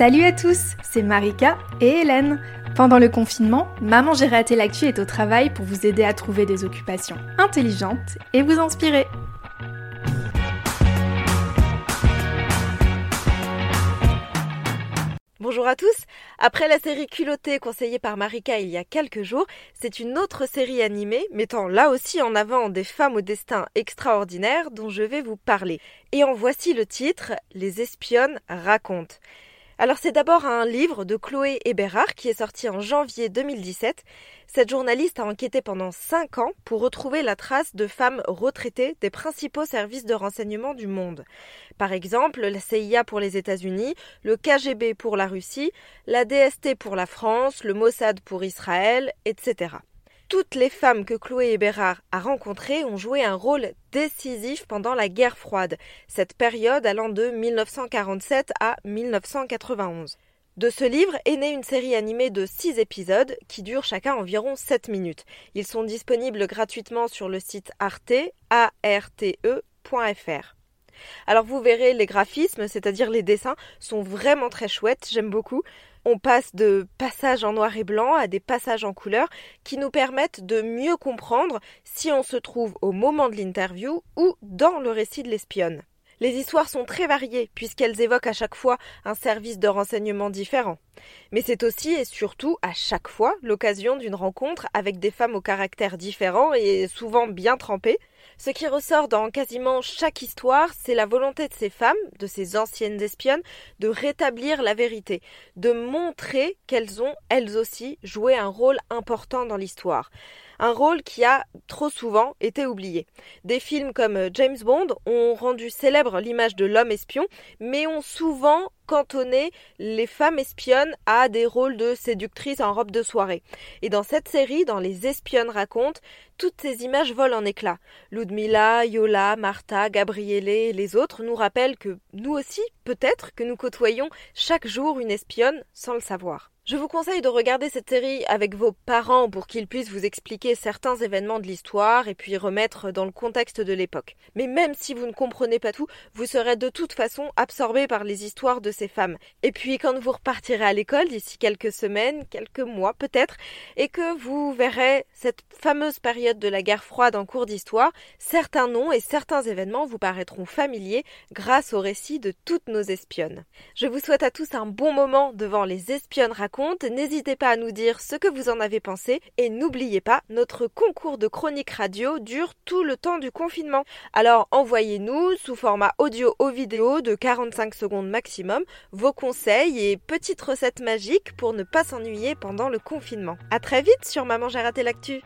Salut à tous, c'est Marika et Hélène. Pendant le confinement, Maman J'ai raté l'actu est au travail pour vous aider à trouver des occupations intelligentes et vous inspirer. Bonjour à tous. Après la série Culottée conseillée par Marika il y a quelques jours, c'est une autre série animée mettant là aussi en avant des femmes au destin extraordinaire dont je vais vous parler. Et en voici le titre Les espionnes racontent. Alors c'est d'abord un livre de Chloé Eberhard qui est sorti en janvier 2017. Cette journaliste a enquêté pendant 5 ans pour retrouver la trace de femmes retraitées des principaux services de renseignement du monde. Par exemple, la CIA pour les États-Unis, le KGB pour la Russie, la DST pour la France, le Mossad pour Israël, etc. Toutes les femmes que Chloé Eberhard a rencontrées ont joué un rôle décisif pendant la guerre froide, cette période allant de 1947 à 1991. De ce livre est née une série animée de 6 épisodes qui durent chacun environ 7 minutes. Ils sont disponibles gratuitement sur le site arte, arte.fr. Alors vous verrez, les graphismes, c'est-à-dire les dessins, sont vraiment très chouettes, j'aime beaucoup. On passe de passages en noir et blanc à des passages en couleur qui nous permettent de mieux comprendre si on se trouve au moment de l'interview ou dans le récit de l'espionne. Les histoires sont très variées puisqu'elles évoquent à chaque fois un service de renseignement différent. Mais c'est aussi et surtout à chaque fois l'occasion d'une rencontre avec des femmes au caractère différent et souvent bien trempées. Ce qui ressort dans quasiment chaque histoire, c'est la volonté de ces femmes, de ces anciennes espionnes, de rétablir la vérité, de montrer qu'elles ont, elles aussi, joué un rôle important dans l'histoire un rôle qui a trop souvent été oublié. Des films comme James Bond ont rendu célèbre l'image de l'homme espion, mais ont souvent cantonner les femmes espionnes à des rôles de séductrices en robe de soirée. Et dans cette série, dans Les espionnes racontent, toutes ces images volent en éclats. Ludmilla, Yola, Martha, Gabriele et les autres nous rappellent que nous aussi, peut-être, que nous côtoyons chaque jour une espionne sans le savoir. Je vous conseille de regarder cette série avec vos parents pour qu'ils puissent vous expliquer certains événements de l'histoire et puis remettre dans le contexte de l'époque. Mais même si vous ne comprenez pas tout, vous serez de toute façon absorbé par les histoires de ces femmes. Et puis quand vous repartirez à l'école d'ici quelques semaines, quelques mois peut-être, et que vous verrez cette fameuse période de la guerre froide en cours d'histoire, certains noms et certains événements vous paraîtront familiers grâce au récit de toutes nos espionnes. Je vous souhaite à tous un bon moment devant les espionnes N'hésitez pas à nous dire ce que vous en avez pensé et n'oubliez pas, notre concours de chronique radio dure tout le temps du confinement. Alors envoyez-nous sous format audio ou vidéo de 45 secondes maximum vos conseils et petites recettes magiques pour ne pas s'ennuyer pendant le confinement. À très vite sur Maman j'ai raté l'actu.